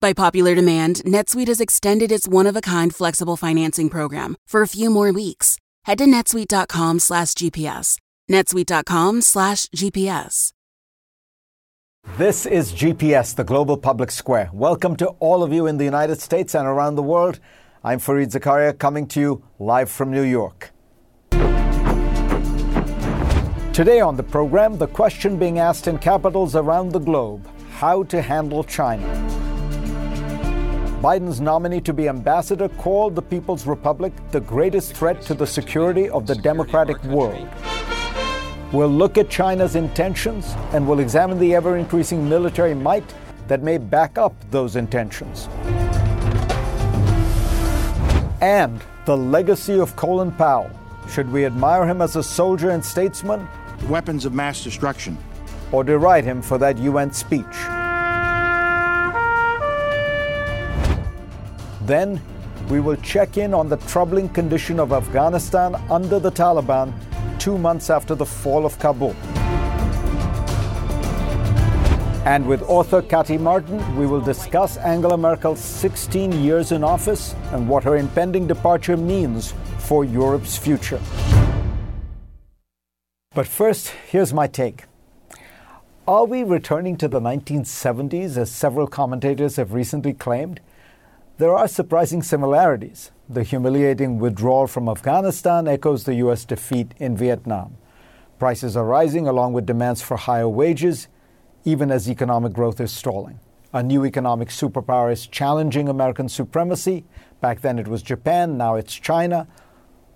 By popular demand, NetSuite has extended its one-of-a-kind flexible financing program for a few more weeks. Head to netsuite.com slash GPS. netsuite.com slash GPS. This is GPS, the global public square. Welcome to all of you in the United States and around the world. I'm Fareed Zakaria coming to you live from New York. Today on the program, the question being asked in capitals around the globe how to handle China. Biden's nominee to be ambassador called the People's Republic the greatest threat to the security of the democratic world. We'll look at China's intentions and we'll examine the ever increasing military might that may back up those intentions. And the legacy of Colin Powell. Should we admire him as a soldier and statesman? Weapons of mass destruction. Or deride him for that UN speech? Then we will check in on the troubling condition of Afghanistan under the Taliban two months after the fall of Kabul. And with author Kati Marton, we will discuss Angela Merkel's 16 years in office and what her impending departure means for Europe's future. But first, here's my take. Are we returning to the 1970s, as several commentators have recently claimed? There are surprising similarities. The humiliating withdrawal from Afghanistan echoes the U.S. defeat in Vietnam. Prices are rising along with demands for higher wages, even as economic growth is stalling. A new economic superpower is challenging American supremacy. Back then it was Japan, now it's China.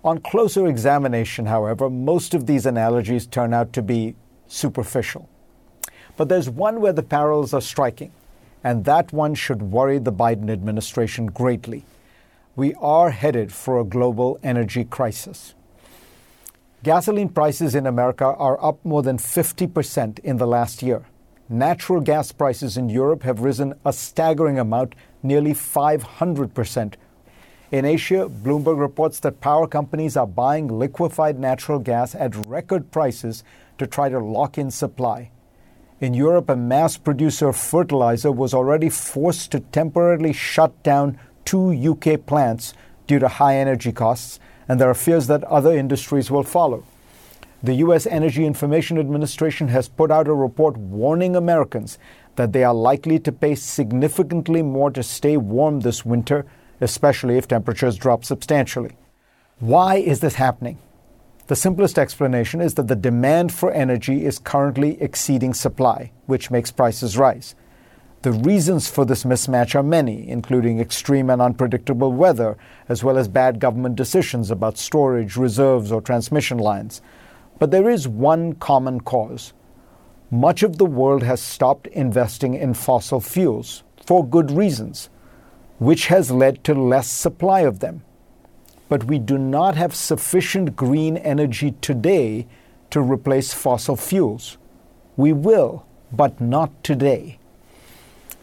On closer examination, however, most of these analogies turn out to be superficial. But there's one where the parallels are striking and that one should worry the Biden administration greatly. We are headed for a global energy crisis. Gasoline prices in America are up more than 50% in the last year. Natural gas prices in Europe have risen a staggering amount, nearly 500%. In Asia, Bloomberg reports that power companies are buying liquefied natural gas at record prices to try to lock in supply. In Europe, a mass producer of fertilizer was already forced to temporarily shut down two UK plants due to high energy costs, and there are fears that other industries will follow. The U.S. Energy Information Administration has put out a report warning Americans that they are likely to pay significantly more to stay warm this winter, especially if temperatures drop substantially. Why is this happening? The simplest explanation is that the demand for energy is currently exceeding supply, which makes prices rise. The reasons for this mismatch are many, including extreme and unpredictable weather, as well as bad government decisions about storage, reserves, or transmission lines. But there is one common cause. Much of the world has stopped investing in fossil fuels for good reasons, which has led to less supply of them but we do not have sufficient green energy today to replace fossil fuels. We will, but not today.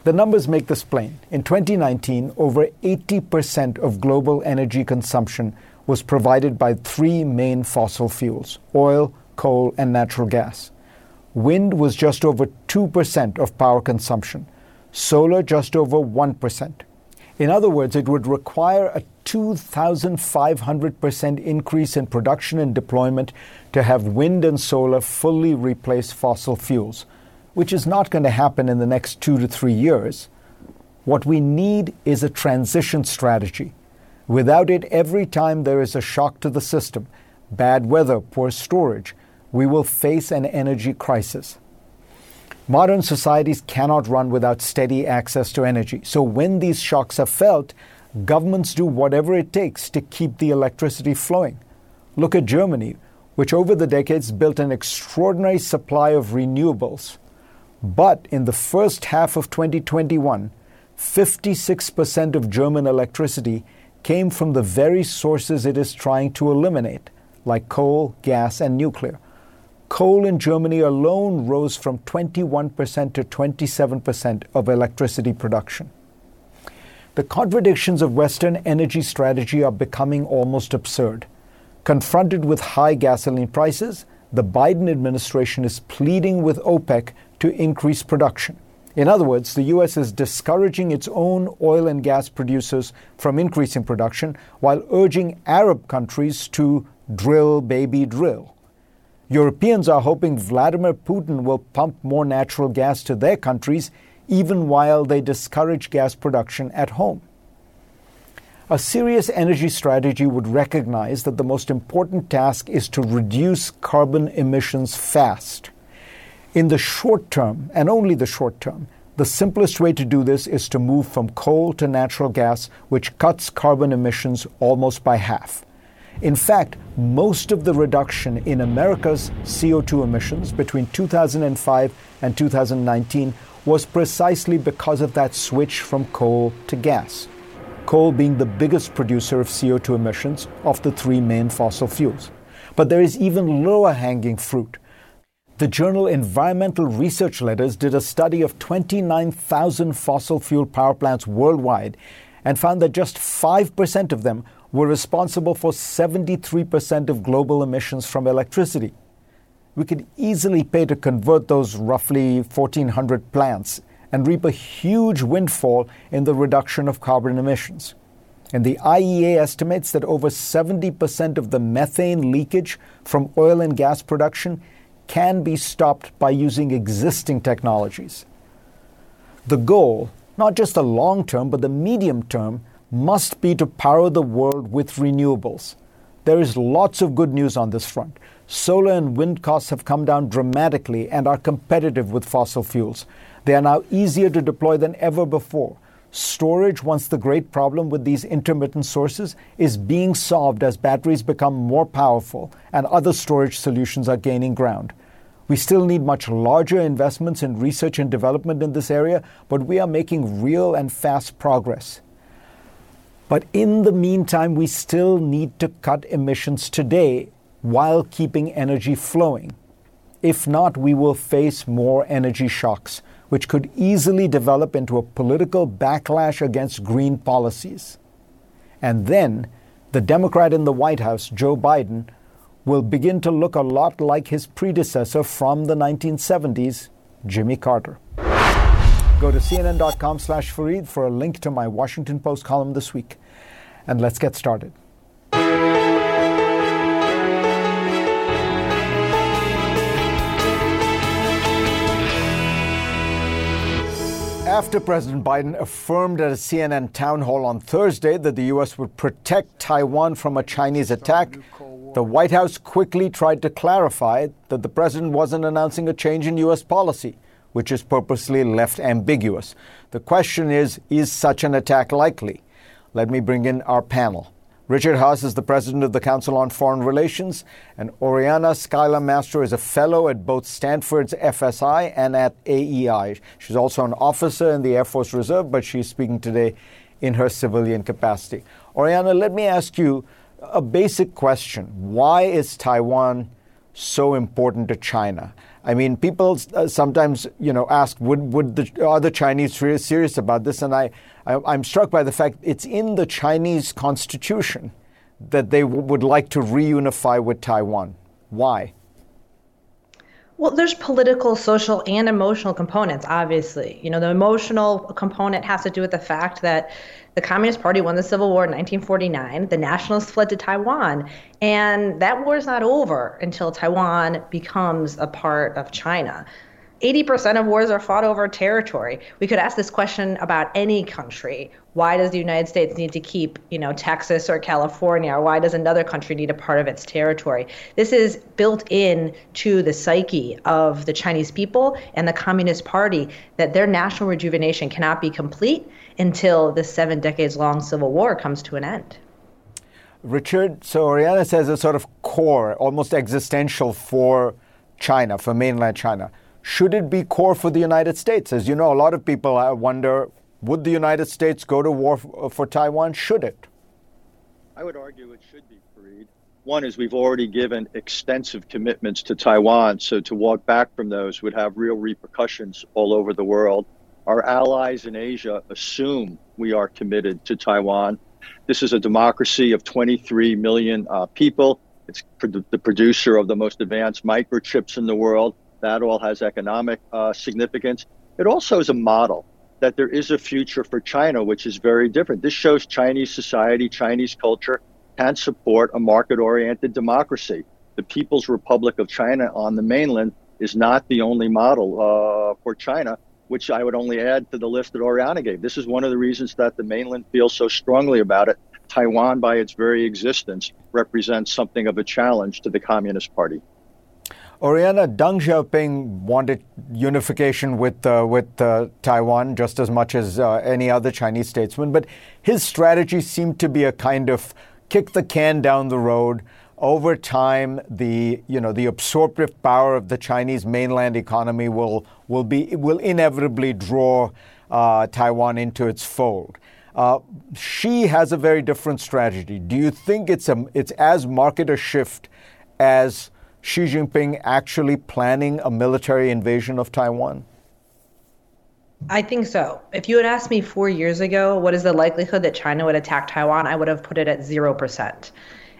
The numbers make this plain. In 2019, over 80% of global energy consumption was provided by three main fossil fuels oil, coal, and natural gas. Wind was just over 2% of power consumption, solar just over 1%. In other words, it would require a 2,500% increase in production and deployment to have wind and solar fully replace fossil fuels, which is not going to happen in the next two to three years. What we need is a transition strategy. Without it, every time there is a shock to the system, bad weather, poor storage, we will face an energy crisis. Modern societies cannot run without steady access to energy. So when these shocks are felt, governments do whatever it takes to keep the electricity flowing. Look at Germany, which over the decades built an extraordinary supply of renewables. But in the first half of 2021, 56% of German electricity came from the very sources it is trying to eliminate, like coal, gas, and nuclear. Coal in Germany alone rose from 21% to 27% of electricity production. The contradictions of Western energy strategy are becoming almost absurd. Confronted with high gasoline prices, the Biden administration is pleading with OPEC to increase production. In other words, the U.S. is discouraging its own oil and gas producers from increasing production while urging Arab countries to drill, baby, drill. Europeans are hoping Vladimir Putin will pump more natural gas to their countries even while they discourage gas production at home. A serious energy strategy would recognize that the most important task is to reduce carbon emissions fast. In the short term, and only the short term, the simplest way to do this is to move from coal to natural gas, which cuts carbon emissions almost by half. In fact, most of the reduction in America's CO2 emissions between 2005 and 2019 was precisely because of that switch from coal to gas. Coal being the biggest producer of CO2 emissions of the three main fossil fuels. But there is even lower hanging fruit. The journal Environmental Research Letters did a study of 29,000 fossil fuel power plants worldwide and found that just 5% of them were responsible for 73% of global emissions from electricity we could easily pay to convert those roughly 1,400 plants and reap a huge windfall in the reduction of carbon emissions. And the IEA estimates that over 70% of the methane leakage from oil and gas production can be stopped by using existing technologies. The goal, not just the long term, but the medium term, must be to power the world with renewables. There is lots of good news on this front. Solar and wind costs have come down dramatically and are competitive with fossil fuels. They are now easier to deploy than ever before. Storage, once the great problem with these intermittent sources, is being solved as batteries become more powerful and other storage solutions are gaining ground. We still need much larger investments in research and development in this area, but we are making real and fast progress. But in the meantime, we still need to cut emissions today while keeping energy flowing. If not, we will face more energy shocks, which could easily develop into a political backlash against green policies. And then the Democrat in the White House, Joe Biden, will begin to look a lot like his predecessor from the 1970s, Jimmy Carter. Go to cnn.com slash Fareed for a link to my Washington Post column this week. And let's get started. After President Biden affirmed at a CNN town hall on Thursday that the U.S. would protect Taiwan from a Chinese attack, the White House quickly tried to clarify that the president wasn't announcing a change in U.S. policy, which is purposely left ambiguous. The question is is such an attack likely? Let me bring in our panel. Richard Haass is the president of the Council on Foreign Relations, and Oriana Skylar Mastro is a fellow at both Stanford's FSI and at AEI. She's also an officer in the Air Force Reserve, but she's speaking today in her civilian capacity. Oriana, let me ask you a basic question. Why is Taiwan so important to China? I mean, people uh, sometimes, you know, ask, would, would the, are the Chinese serious about this? And I, I, am struck by the fact it's in the Chinese constitution that they w- would like to reunify with Taiwan. Why? Well, there's political, social, and emotional components, obviously. You know, the emotional component has to do with the fact that the Communist Party won the Civil War in 1949. The Nationalists fled to Taiwan. And that war is not over until Taiwan becomes a part of China. 80% of wars are fought over territory. We could ask this question about any country. Why does the United States need to keep, you know, Texas or California? Or why does another country need a part of its territory? This is built in to the psyche of the Chinese people and the Communist Party that their national rejuvenation cannot be complete until this seven decades long civil war comes to an end. Richard, so Oriana says a sort of core, almost existential for China, for mainland China. Should it be core for the United States? As you know, a lot of people wonder would the United States go to war for Taiwan? Should it? I would argue it should be, Fareed. One is we've already given extensive commitments to Taiwan, so to walk back from those would have real repercussions all over the world. Our allies in Asia assume we are committed to Taiwan. This is a democracy of 23 million uh, people. It's the producer of the most advanced microchips in the world. That all has economic uh, significance. It also is a model that there is a future for China, which is very different. This shows Chinese society, Chinese culture, can support a market oriented democracy. The People's Republic of China on the mainland is not the only model uh, for China, which I would only add to the list that Oriana gave. This is one of the reasons that the mainland feels so strongly about it. Taiwan, by its very existence, represents something of a challenge to the Communist Party. Oriana, Deng Xiaoping wanted unification with uh, with uh, Taiwan just as much as uh, any other Chinese statesman, but his strategy seemed to be a kind of kick the can down the road. Over time, the you know the absorptive power of the Chinese mainland economy will will be will inevitably draw uh, Taiwan into its fold. Uh, Xi has a very different strategy. Do you think it's a it's as market a shift as Xi Jinping actually planning a military invasion of Taiwan? I think so. If you had asked me four years ago, what is the likelihood that China would attack Taiwan, I would have put it at 0%.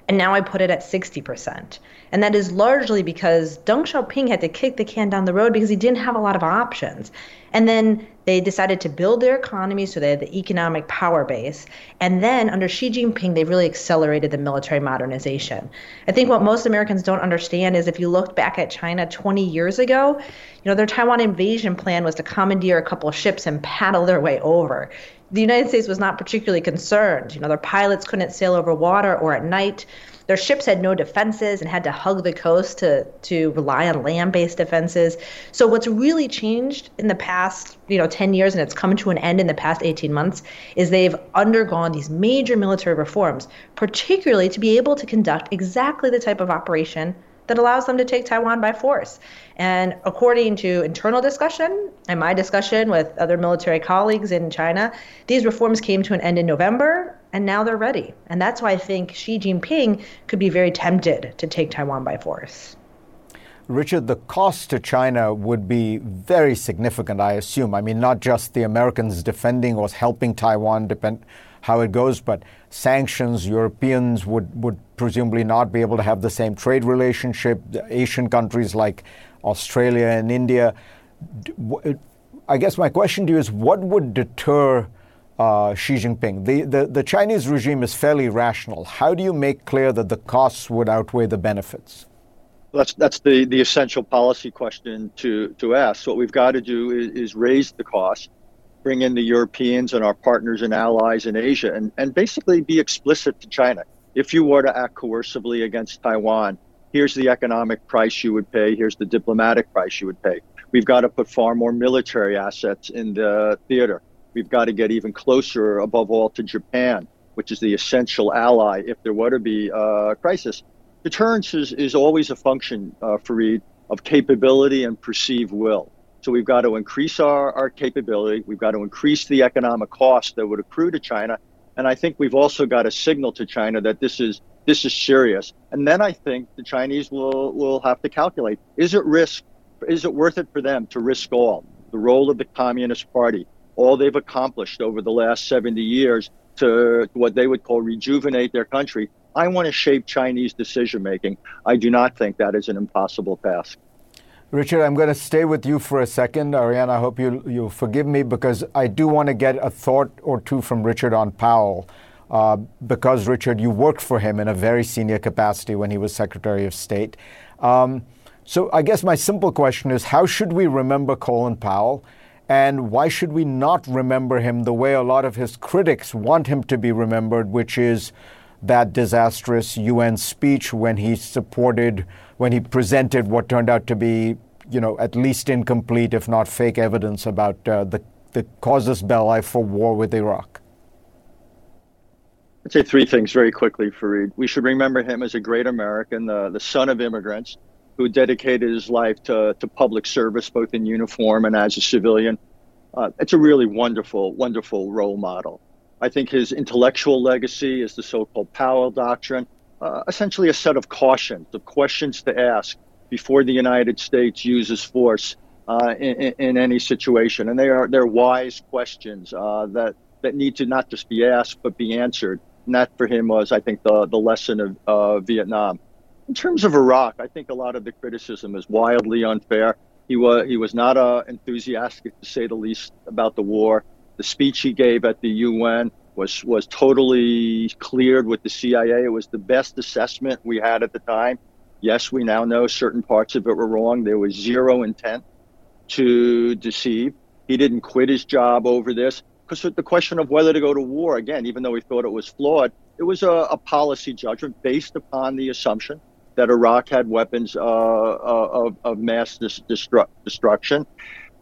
And now I put it at 60%. And that is largely because Deng Xiaoping had to kick the can down the road because he didn't have a lot of options. And then they decided to build their economy so they had the economic power base. And then under Xi Jinping, they really accelerated the military modernization. I think what most Americans don't understand is if you look back at China 20 years ago, you know, their Taiwan invasion plan was to commandeer a couple of ships and paddle their way over the United States was not particularly concerned. You know, their pilots couldn't sail over water or at night. Their ships had no defenses and had to hug the coast to to rely on land-based defenses. So what's really changed in the past, you know, 10 years and it's come to an end in the past 18 months is they've undergone these major military reforms, particularly to be able to conduct exactly the type of operation that allows them to take Taiwan by force. And according to internal discussion and my discussion with other military colleagues in China, these reforms came to an end in November and now they're ready. And that's why I think Xi Jinping could be very tempted to take Taiwan by force. Richard, the cost to China would be very significant, I assume. I mean, not just the Americans defending or helping Taiwan, depend how it goes, but sanctions, Europeans would, would presumably not be able to have the same trade relationship. Asian countries like Australia and India. I guess my question to you is what would deter uh, Xi Jinping? The, the, the Chinese regime is fairly rational. How do you make clear that the costs would outweigh the benefits? That's that's the, the essential policy question to, to ask. So what we've got to do is, is raise the cost bring in the Europeans and our partners and allies in Asia and, and basically be explicit to China. If you were to act coercively against Taiwan, here's the economic price you would pay, here's the diplomatic price you would pay. We've got to put far more military assets in the theater. We've got to get even closer, above all, to Japan, which is the essential ally if there were to be a crisis. Deterrence is, is always a function, uh, Fareed, of capability and perceived will. So we've got to increase our, our capability. We've got to increase the economic cost that would accrue to China. And I think we've also got to signal to China that this is this is serious. And then I think the Chinese will will have to calculate: is it risk? Is it worth it for them to risk all? The role of the Communist Party, all they've accomplished over the last 70 years to what they would call rejuvenate their country. I want to shape Chinese decision making. I do not think that is an impossible task. Richard, I'm going to stay with you for a second. Oriana, I hope you, you forgive me because I do want to get a thought or two from Richard on Powell. Uh, because, Richard, you worked for him in a very senior capacity when he was Secretary of State. Um, so, I guess my simple question is how should we remember Colin Powell? And why should we not remember him the way a lot of his critics want him to be remembered, which is that disastrous UN speech when he supported, when he presented what turned out to be, you know, at least incomplete, if not fake evidence about uh, the, the casus belli for war with Iraq? I'd say three things very quickly, Fareed. We should remember him as a great American, the, the son of immigrants who dedicated his life to, to public service, both in uniform and as a civilian. Uh, it's a really wonderful, wonderful role model. I think his intellectual legacy is the so called Powell Doctrine, uh, essentially a set of cautions, of questions to ask before the United States uses force uh, in, in, any situation. And they are they're wise questions uh, that, that need to not just be asked, but be answered. And that for him was, I think, the, the lesson of Vietnam. In terms of Iraq, I think a lot of the criticism is wildly unfair. He was he was not uh, enthusiastic, to say the least, about the war. The speech he gave at the UN was was totally cleared with the CIA. It was the best assessment we had at the time. Yes, we now know certain parts of it were wrong. There was zero intent to deceive. He didn't quit his job over this because the question of whether to go to war again, even though he thought it was flawed, it was a, a policy judgment based upon the assumption that Iraq had weapons uh, uh of, of, mass destru- destruction.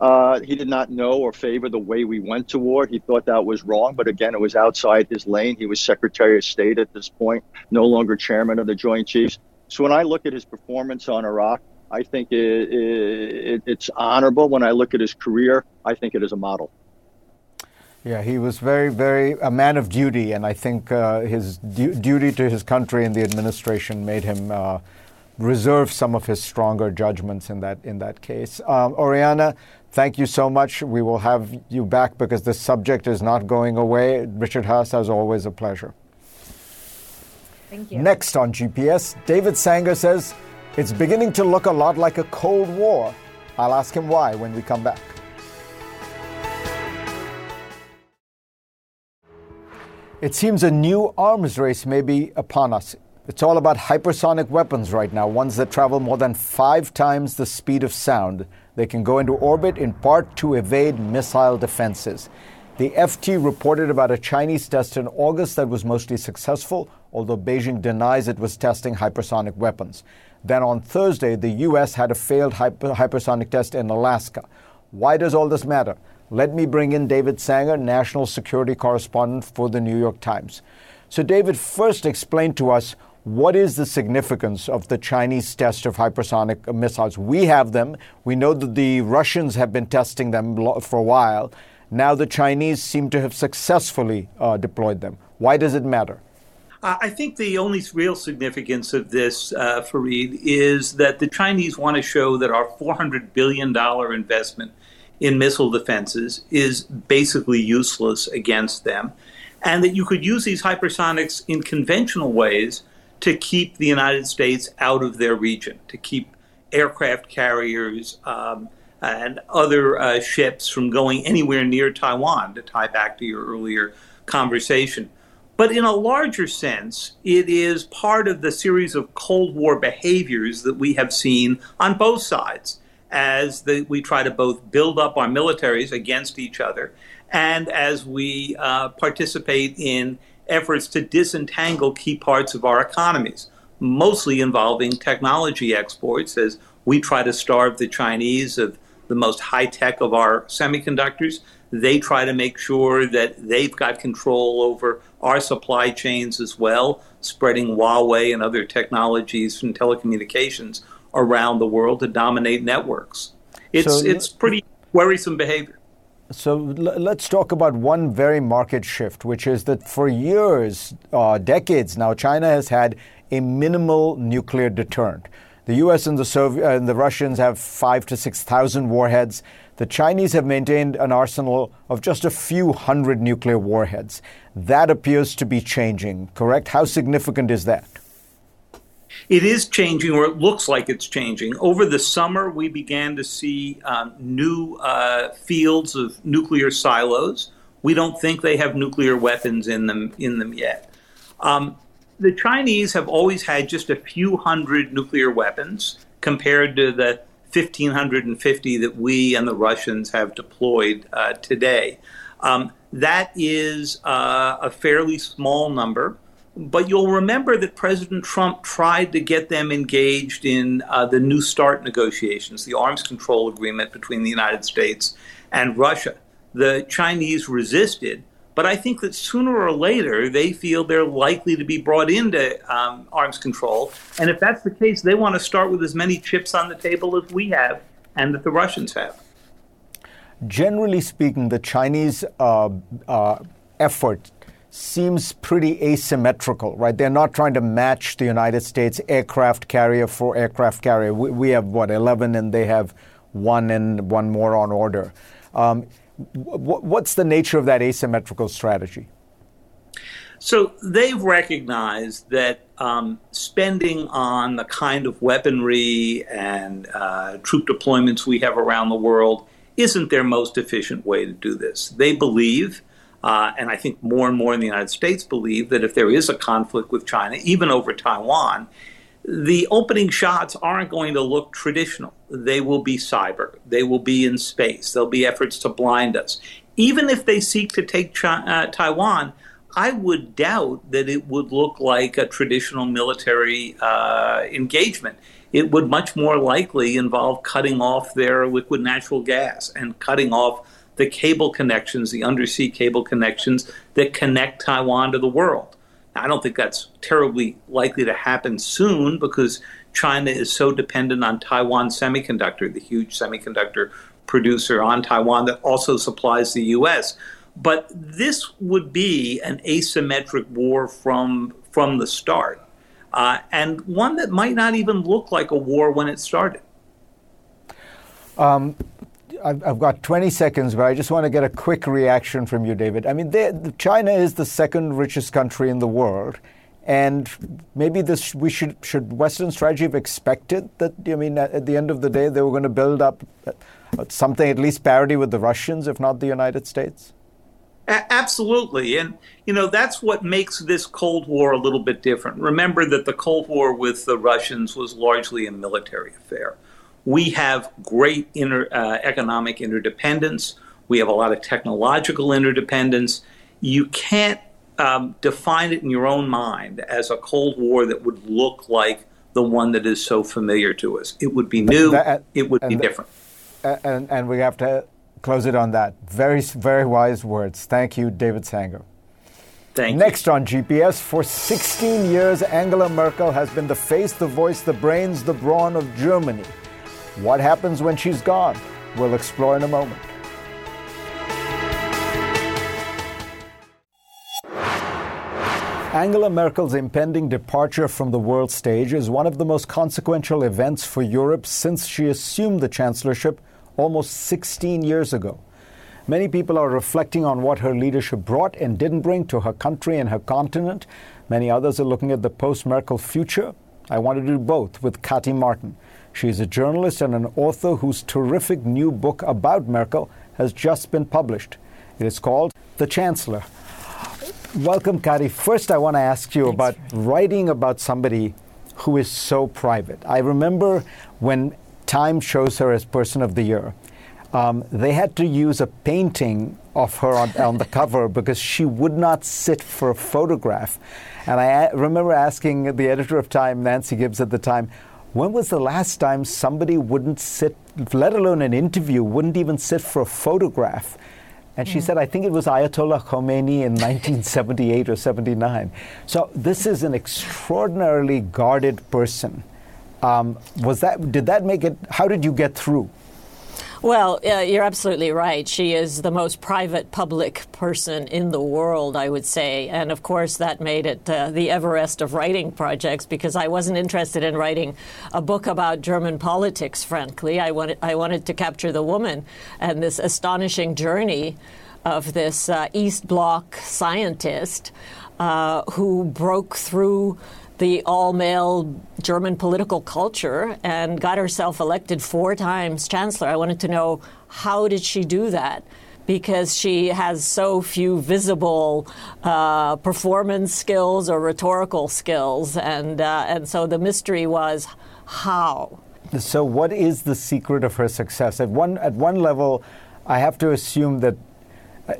Uh, he did not know or favor the way we went to war. He thought that was wrong, but again, it was outside his lane. He was Secretary of State at this point, no longer Chairman of the Joint Chiefs. So when I look at his performance on Iraq, I think it, it, it's honorable. When I look at his career, I think it is a model. Yeah, he was very, very a man of duty, and I think uh, his du- duty to his country and the administration made him uh, reserve some of his stronger judgments in that in that case. Um, Oriana, Thank you so much. We will have you back because the subject is not going away. Richard Haass, as always, a pleasure. Thank you. Next on GPS, David Sanger says it's beginning to look a lot like a Cold War. I'll ask him why when we come back. It seems a new arms race may be upon us. It's all about hypersonic weapons right now, ones that travel more than five times the speed of sound. They can go into orbit in part to evade missile defenses. The FT reported about a Chinese test in August that was mostly successful, although Beijing denies it was testing hypersonic weapons. Then on Thursday, the U.S. had a failed hyper- hypersonic test in Alaska. Why does all this matter? Let me bring in David Sanger, national security correspondent for the New York Times. So, David, first explain to us what is the significance of the Chinese test of hypersonic missiles? We have them. We know that the Russians have been testing them for a while. Now the Chinese seem to have successfully uh, deployed them. Why does it matter? Uh, I think the only real significance of this, uh, Fareed, is that the Chinese want to show that our $400 billion investment in missile defenses is basically useless against them, and that you could use these hypersonics in conventional ways to keep the United States out of their region, to keep aircraft carriers um, and other uh, ships from going anywhere near Taiwan, to tie back to your earlier conversation. But in a larger sense, it is part of the series of Cold War behaviors that we have seen on both sides as the, we try to both build up our militaries against each other and as we uh, participate in efforts to disentangle key parts of our economies, mostly involving technology exports, as we try to starve the Chinese of the most high tech of our semiconductors. They try to make sure that they've got control over our supply chains as well, spreading Huawei and other technologies and telecommunications around the world to dominate networks. It's, so, it's pretty worrisome behavior. So let's talk about one very market shift, which is that for years, uh, decades now, China has had a minimal nuclear deterrent. The U.S. and the, Soviet, uh, and the Russians have five to six thousand warheads. The Chinese have maintained an arsenal of just a few hundred nuclear warheads. That appears to be changing, correct? How significant is that? It is changing, or it looks like it's changing. Over the summer, we began to see um, new uh, fields of nuclear silos. We don't think they have nuclear weapons in them in them yet. Um, the Chinese have always had just a few hundred nuclear weapons compared to the 1,550 that we and the Russians have deployed uh, today. Um, that is uh, a fairly small number. But you'll remember that President Trump tried to get them engaged in uh, the New START negotiations, the arms control agreement between the United States and Russia. The Chinese resisted, but I think that sooner or later they feel they're likely to be brought into um, arms control. And if that's the case, they want to start with as many chips on the table as we have and that the Russians have. Generally speaking, the Chinese uh, uh, effort seems pretty asymmetrical, right? They're not trying to match the United States aircraft carrier for aircraft carrier. We, we have, what, 11, and they have one and one more on order. Um, w- what's the nature of that asymmetrical strategy? So they've recognized that um, spending on the kind of weaponry and uh, troop deployments we have around the world isn't their most efficient way to do this. They believe, uh, and I think more and more in the United States believe, that if there is a conflict with China, even over Taiwan, the opening shots aren't going to look traditional. They will be cyber. They will be in space. There'll be efforts to blind us. Even if they seek to take China, uh, Taiwan, I would doubt that it would look like a traditional military uh, engagement. It would much more likely involve cutting off their liquid natural gas and cutting off the cable connections, the undersea cable connections that connect Taiwan to the world. Now, I don't think that's terribly likely to happen soon because China is so dependent on Taiwan Semiconductor, the huge semiconductor producer on Taiwan that also supplies the U.S. But this would be an asymmetric war from from the start, uh, and one that might not even look like a war when it started. Um, I've, I've, got 20 seconds, but I just want to get a quick reaction from you, David. I mean, China is the second richest country in the world. And maybe this we should should Western strategy have expected that I mean at the end of the day they were going to build up uh, something at least parity with the Russians, if not the United States. A- absolutely. And, you know, that's what makes this Cold War a little bit different. Remember that the Cold War with the Russians was largely a military affair. We have great inter, uh, economic interdependence, we have a lot of technological interdependence. You can't um, define it in your own mind as a Cold War that would look like the one that is so familiar to us. It would be new, that, it would be different. And, and we have to close it on that. Very, very wise words. Thank you, David Sanger. Thank you. Next you. on GPS, for 16 years, Angela Merkel has been the face, the voice, the brains, the brawn of Germany. What happens when she's gone? We'll explore in a moment. Angela Merkel's impending departure from the world stage is one of the most consequential events for Europe since she assumed the chancellorship almost 16 years ago. Many people are reflecting on what her leadership brought and didn't bring to her country and her continent. Many others are looking at the post Merkel future. I want to do both with Kati Marton. She's a journalist and an author whose terrific new book about Merkel has just been published. It is called The Chancellor. Welcome, Kati. First, I want to ask you Thanks. about writing about somebody who is so private. I remember when Time chose her as Person of the Year. Um, they had to use a painting of her on, on, the cover because she would not sit for a photograph. And I remember asking the editor of Time, Nancy Gibbs at the time, when was the last time somebody wouldn't sit, let alone an interview, wouldn't even sit for a photograph? And she said, I think it was Ayatollah Khomeini in 1978 or 79. So this is an extraordinarily guarded person. Um, was that did that make it? How did you get through? Well, uh, you're absolutely right. She is the most private public person in the world, I would say. And of course, that made it uh, the Everest of writing projects because I wasn't interested in writing a book about German politics, frankly. I wanted, I wanted to capture the woman and this astonishing journey of this uh, East Bloc scientist uh, who broke through the all male German political culture and got herself elected four times chancellor. I wanted to know how did she do that? Because she has so few visible uh, performance skills or rhetorical skills, and uh, and so the mystery was how. So, what is the secret of her success? At one at one level, I have to assume that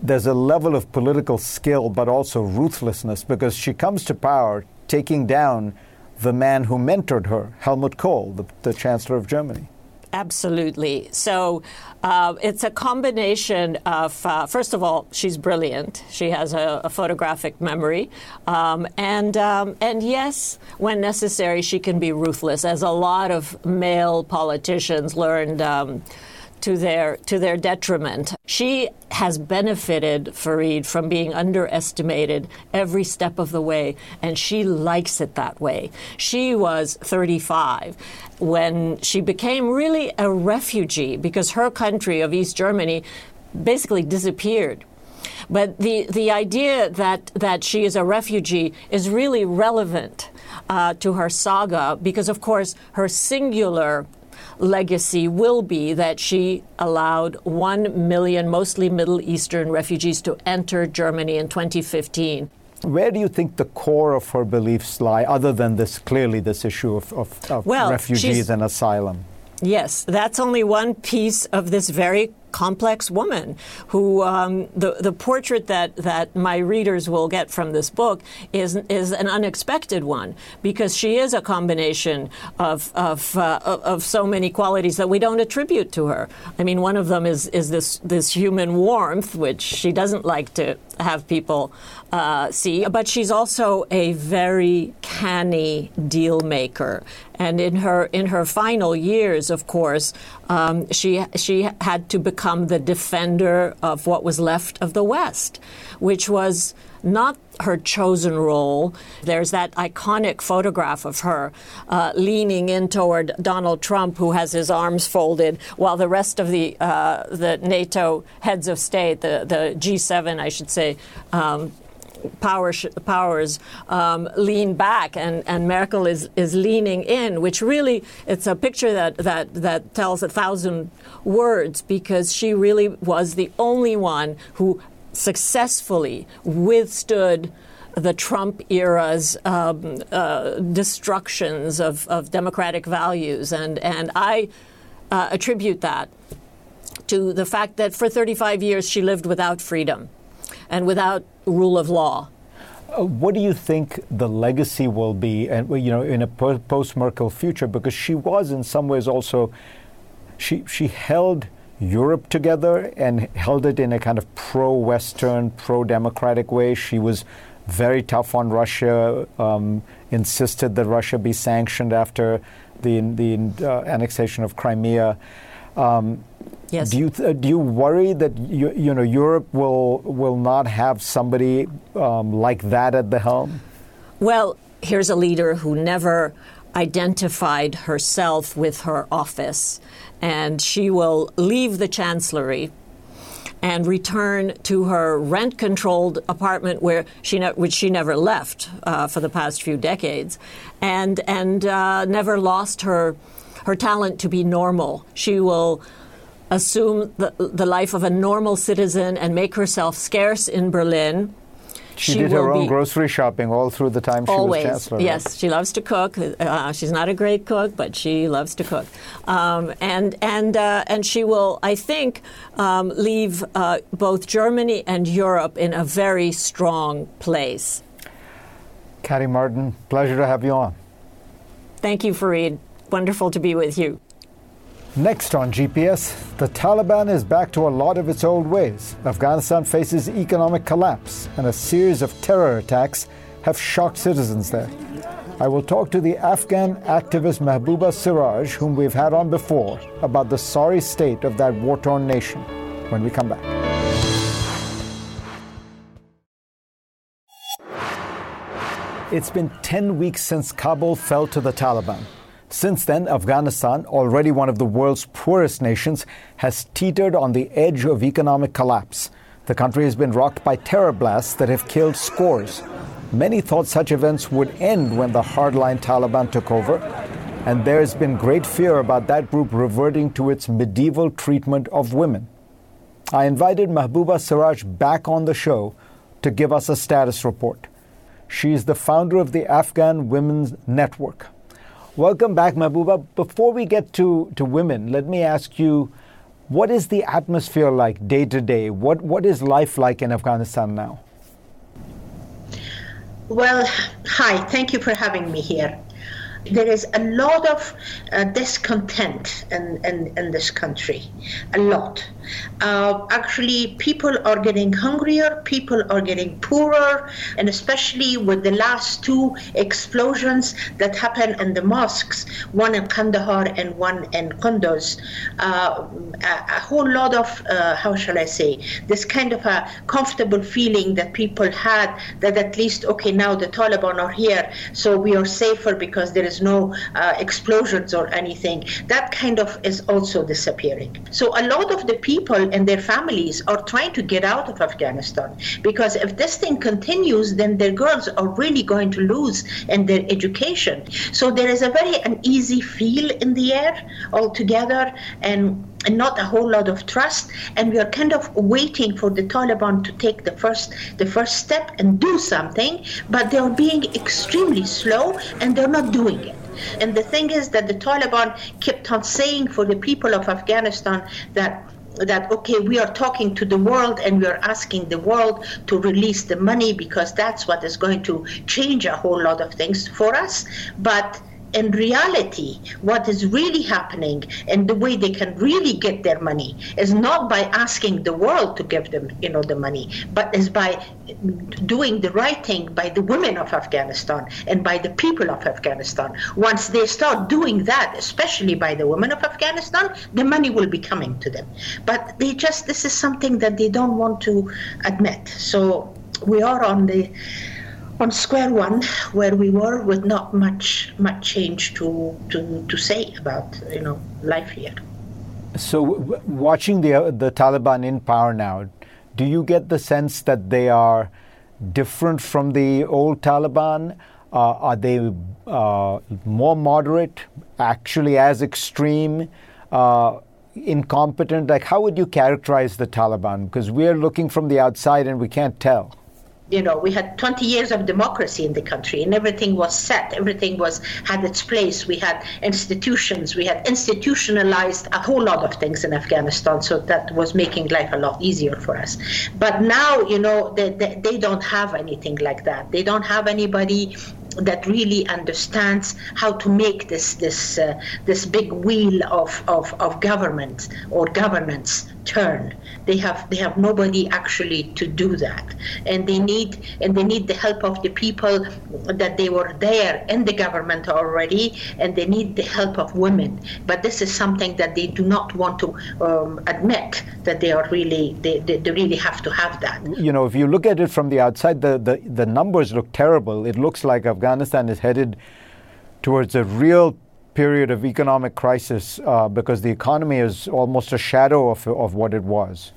there's a level of political skill, but also ruthlessness, because she comes to power taking down the man who mentored her, Helmut Kohl, the, the Chancellor of Germany. Absolutely. So uh, it's a combination of, uh, first of all, she's brilliant. She has a, a photographic memory. Um, and, um, and yes, when necessary, she can be ruthless, as a lot of male politicians learned. Um, to their to their detriment. She has benefited Fareed from being underestimated every step of the way, and she likes it that way. She was 35 when she became really a refugee because her country of East Germany basically disappeared. But the, the idea that, that she is a refugee is really relevant uh, to her saga because, of course, her singular legacy will be that she allowed 1 million, mostly Middle Eastern refugees, to enter Germany in 2015. Where do you think the core of her beliefs lie, other than this clearly this issue of, of, of well, refugees and asylum? Yes, that's only one piece of this very complex woman who um, the the portrait that that my readers will get from this book is is an unexpected one because she is a combination of of uh, of so many qualities that we don't attribute to her. I mean, one of them is is this this human warmth, which she doesn't like to have people uh, see. But she's also a very canny deal maker, and in her in her final years, of course, um, she she had to become the defender of what was left of the West, which was not her chosen role. There's that iconic photograph of her uh, leaning in toward Donald Trump, who has his arms folded, while the rest of the uh, the NATO heads of state, the the G7, I should say. Um, power powers um, lean back and, and Merkel is, is leaning in, which really it's a picture that, that, that tells a thousand words because she really was the only one who successfully withstood the Trump era's um, uh, destructions of, of democratic values. And, and I uh, attribute that to the fact that for 35 years she lived without freedom and without rule of law. Uh, what do you think the legacy will be, and you know, in a post-Merkel future? Because she was, in some ways, also she she held Europe together and held it in a kind of pro Western, pro democratic way. She was very tough on Russia, um, insisted that Russia be sanctioned after the, the uh, annexation of Crimea. Um, yes. Do you uh, do you worry that you, you know Europe will will not have somebody um, like that at the helm? Well, here's a leader who never identified herself with her office and she will leave the chancellery and return to her rent-controlled apartment where she ne- which she never left uh, for the past few decades, and and uh, never lost her her talent to be normal. She will assume the, the life of a normal citizen and make herself scarce in Berlin she, she did her own grocery shopping all through the time she always, was chancellor. Yes, she loves to cook. Uh, she's not a great cook, but she loves to cook, um, and and uh, and she will, I think, um, leave uh, both Germany and Europe in a very strong place. Kati Marton, pleasure to have you on. Thank you, Fareed. Wonderful to be with you. Next on GPS, the Taliban is back to a lot of its old ways. Afghanistan faces economic collapse, and a series of terror attacks have shocked citizens there. I will talk to the Afghan activist Mahbouba Seraj, whom we've had on before, about the sorry state of that war torn nation when we come back. It's been 10 weeks since Kabul fell to the Taliban. Since then, Afghanistan, already one of the world's poorest nations, has teetered on the edge of economic collapse. The country has been rocked by terror blasts that have killed scores. Many thought such events would end when the hardline Taliban took over, and there has been great fear about that group reverting to its medieval treatment of women. I invited Mahbouba Seraj back on the show to give us a status report. She is the founder of the Afghan Women's Network. Welcome back, Mahbouba. Before we get to, to women, let me ask you what is the atmosphere like day to day? What, what is life like in Afghanistan now? Well, hi, thank you for having me here. There is a lot of uh, discontent in, in, in this country, a lot. Uh, actually, people are getting hungrier, people are getting poorer, and especially with the last two explosions that happened in the mosques, one in Kandahar and one in Kunduz, uh, a, a, whole lot of, uh, how shall I say, this kind of a comfortable feeling that people had that at least, okay, now the Taliban are here, so we are safer because there is no uh, explosions or anything. That kind of is also disappearing. So a lot of the people and their families are trying to get out of Afghanistan because if this thing continues, then their girls are really going to lose in their education. So there is a very uneasy feel in the air altogether, and and not a whole lot of trust. And we are kind of waiting for the taliban to take the first the first step and do something but they are being extremely slow and they're not doing it. And the thing is that the taliban kept on saying for the people of afghanistan that that okay we are talking to the world and we are asking the world to release the money because that's what is going to change a whole lot of things for us. But in reality, what is really happening and the way they can really get their money is not by asking the world to give them, you know, the money, but is by doing the right thing by the women of Afghanistan and by the people of Afghanistan. Once they start doing that, especially by the women of Afghanistan, the money will be coming to them. But they just, this is something that they don't want to admit. So we are on the on square one where we were with not much much change to to, to say about you know life here. So w- watching the uh, the Taliban in power now do you get the sense that they are different from the old Taliban? Uh, are they uh, more moderate actually as extreme uh, incompetent? Like how would you characterize the Taliban? Because we're looking from the outside and we can't tell you know we had 20 years of democracy in the country and everything was set everything was had its place. We had institutions we had institutionalized a whole lot of things in afghanistan so that was making life a lot easier for us. But now you know they, they, they don't have anything like that. They don't have anybody that really understands how to make this this uh, this big wheel of, of, of government or governance turn they have they have nobody actually to do that. And they need and they need the help of the people that they were there in the government already and they need the help of women. But this is something that they do not want to um, admit that they are really they, they, they, really have to have that. You know if you look at it from the outside the, the, the numbers look terrible. It looks like afghanistan is headed towards a real period of economic crisis uh, because the economy is almost a shadow of, of what it was.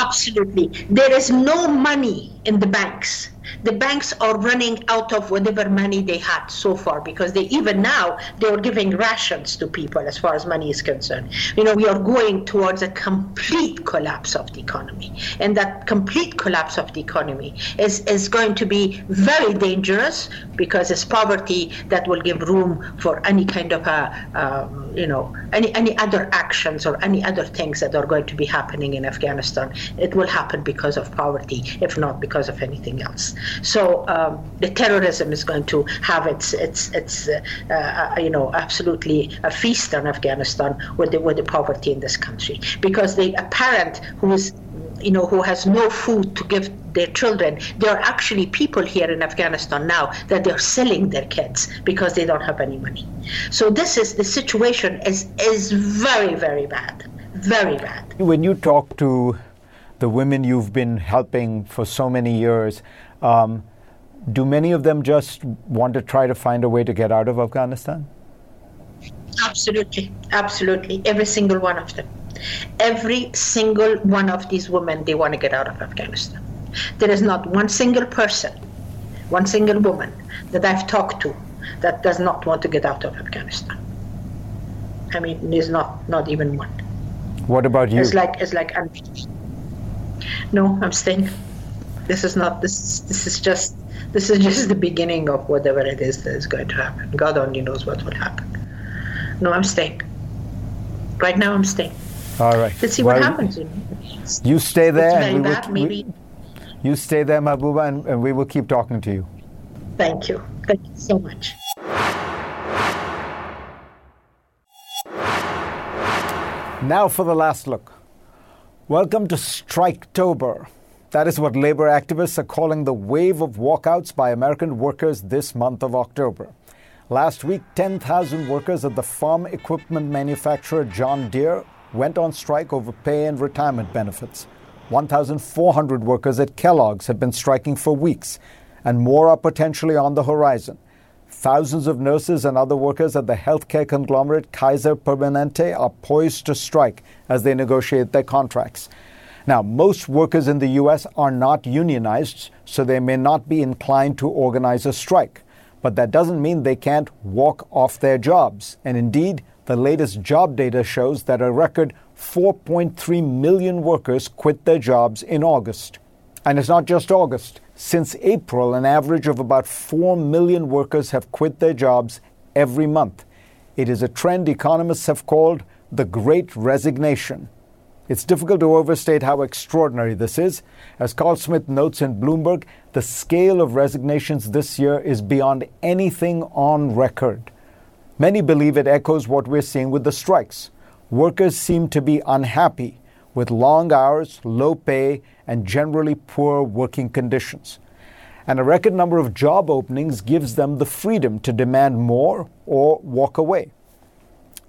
Absolutely. There is no money in the banks the banks are running out of whatever money they had so far because they even now they are giving rations to people as far as money is concerned. You know, we are going towards a complete collapse of the economy, and that complete collapse of the economy is is going to be very dangerous because it's poverty that will give room for any kind of a um, you know any any other actions or any other things that are going to be happening in Afghanistan. It will happen because of poverty, if not because of anything else. So um, the terrorism is going to have its its its uh, uh, you know absolutely a feast on Afghanistan with the with the poverty in this country. Because the a parent who is you know who has no food to give their children there are actually people here in afghanistan now that they're selling their kids because they don't have any money. So this is the situation is is very very bad. Very bad. When you talk to the women you've been helping for so many years um, do many of them just want to try to find a way to get out of Afghanistan? Absolutely, absolutely. Every single one of them. Every single one of these women, they want to get out of Afghanistan. There is not one single person, one single woman that I've talked to that does not want to get out of Afghanistan. I mean, there's not not even one. What about you? It's like it's like no, I'm staying this is not this. This is just this is just the beginning of whatever it is that is going to happen. God only knows what will happen. No, I'm staying. Right now, I'm staying. All right. Let's see well, what happens. You stay there. It's very bad, will, maybe. We, you stay there, Mahbouba, and, and we will keep talking to you. Thank you. Thank you so much. Now for the last look. Welcome to Striketober. That is what labor activists are calling the wave of walkouts by American workers this month of October. Last week, 10,000 workers at the farm equipment manufacturer John Deere went on strike over pay and retirement benefits. 1,400 workers at Kellogg's have been striking for weeks, and more are potentially on the horizon. Thousands of nurses and other workers at the healthcare conglomerate Kaiser Permanente are poised to strike as they negotiate their contracts. Now, most workers in the U.S. are not unionized, so they may not be inclined to organize a strike. But that doesn't mean they can't walk off their jobs. And indeed, the latest job data shows that a record 4.3 million workers quit their jobs in August. And it's not just August. Since April, an average of about 4 million workers have quit their jobs every month. It is a trend economists have called the Great Resignation. It's difficult to overstate how extraordinary this is. As Karl Smith notes in Bloomberg, the scale of resignations this year is beyond anything on record. Many believe it echoes what we're seeing with the strikes. Workers seem to be unhappy with long hours, low pay, and generally poor working conditions. And a record number of job openings gives them the freedom to demand more or walk away.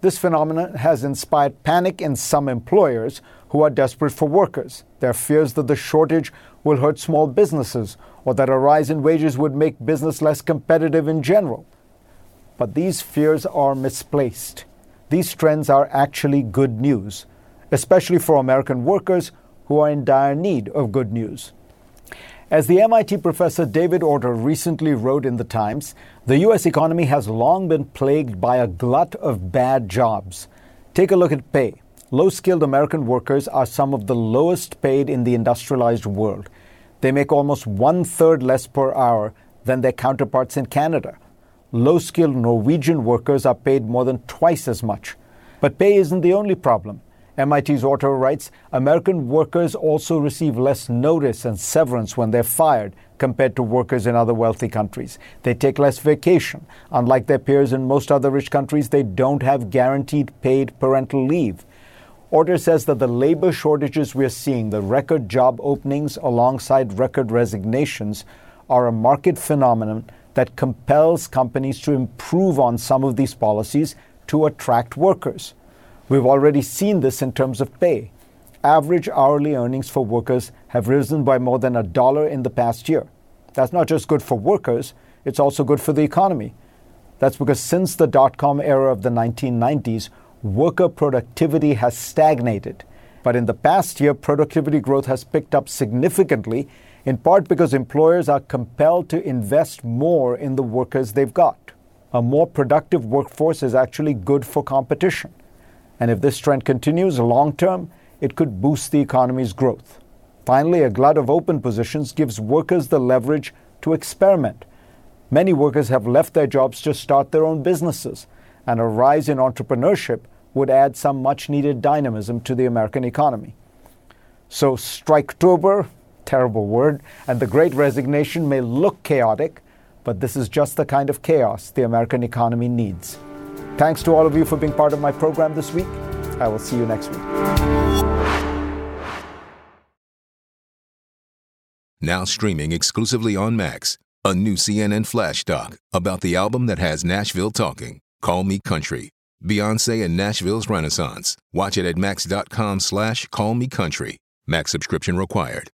This phenomenon has inspired panic in some employers who are desperate for workers. Their fears that the shortage will hurt small businesses or that a rise in wages would make business less competitive in general. But these fears are misplaced. These trends are actually good news especially for American workers who are in dire need of good news. As the MIT professor David Autor recently wrote in The Times, the U.S. economy has long been plagued by a glut of bad jobs. Take a look at pay. Low skilled American workers are some of the lowest paid in the industrialized world. They make almost one third less per hour than their counterparts in Canada. Low skilled Norwegian workers are paid more than twice as much. But pay isn't the only problem. MIT's Autor writes American workers also receive less notice and severance when they're fired compared to workers in other wealthy countries. They take less vacation. Unlike their peers in most other rich countries, they don't have guaranteed paid parental leave. Autor says that the labor shortages we're seeing, the record job openings alongside record resignations, are a market phenomenon that compels companies to improve on some of these policies to attract workers. We've already seen this in terms of pay. Average hourly earnings for workers have risen by more than a dollar in the past year. That's not just good for workers, it's also good for the economy. That's because since the dot com era of the 1990s, worker productivity has stagnated. But in the past year, productivity growth has picked up significantly, in part because employers are compelled to invest more in the workers they've got. A more productive workforce is actually good for competition. And if this trend continues long term, it could boost the economy's growth. Finally, a glut of open positions gives workers the leverage to experiment. Many workers have left their jobs to start their own businesses, and a rise in entrepreneurship would add some much needed dynamism to the American economy. So, Striketober, terrible word, and the great resignation may look chaotic, but this is just the kind of chaos the American economy needs. Thanks to all of you for being part of my program this week. I will see you next week. Now streaming exclusively on Max, a new CNN flash doc about the album that has Nashville talking, Call Me Country. Beyonce and Nashville's Renaissance. Watch it at max.com slash call me country. Max subscription required.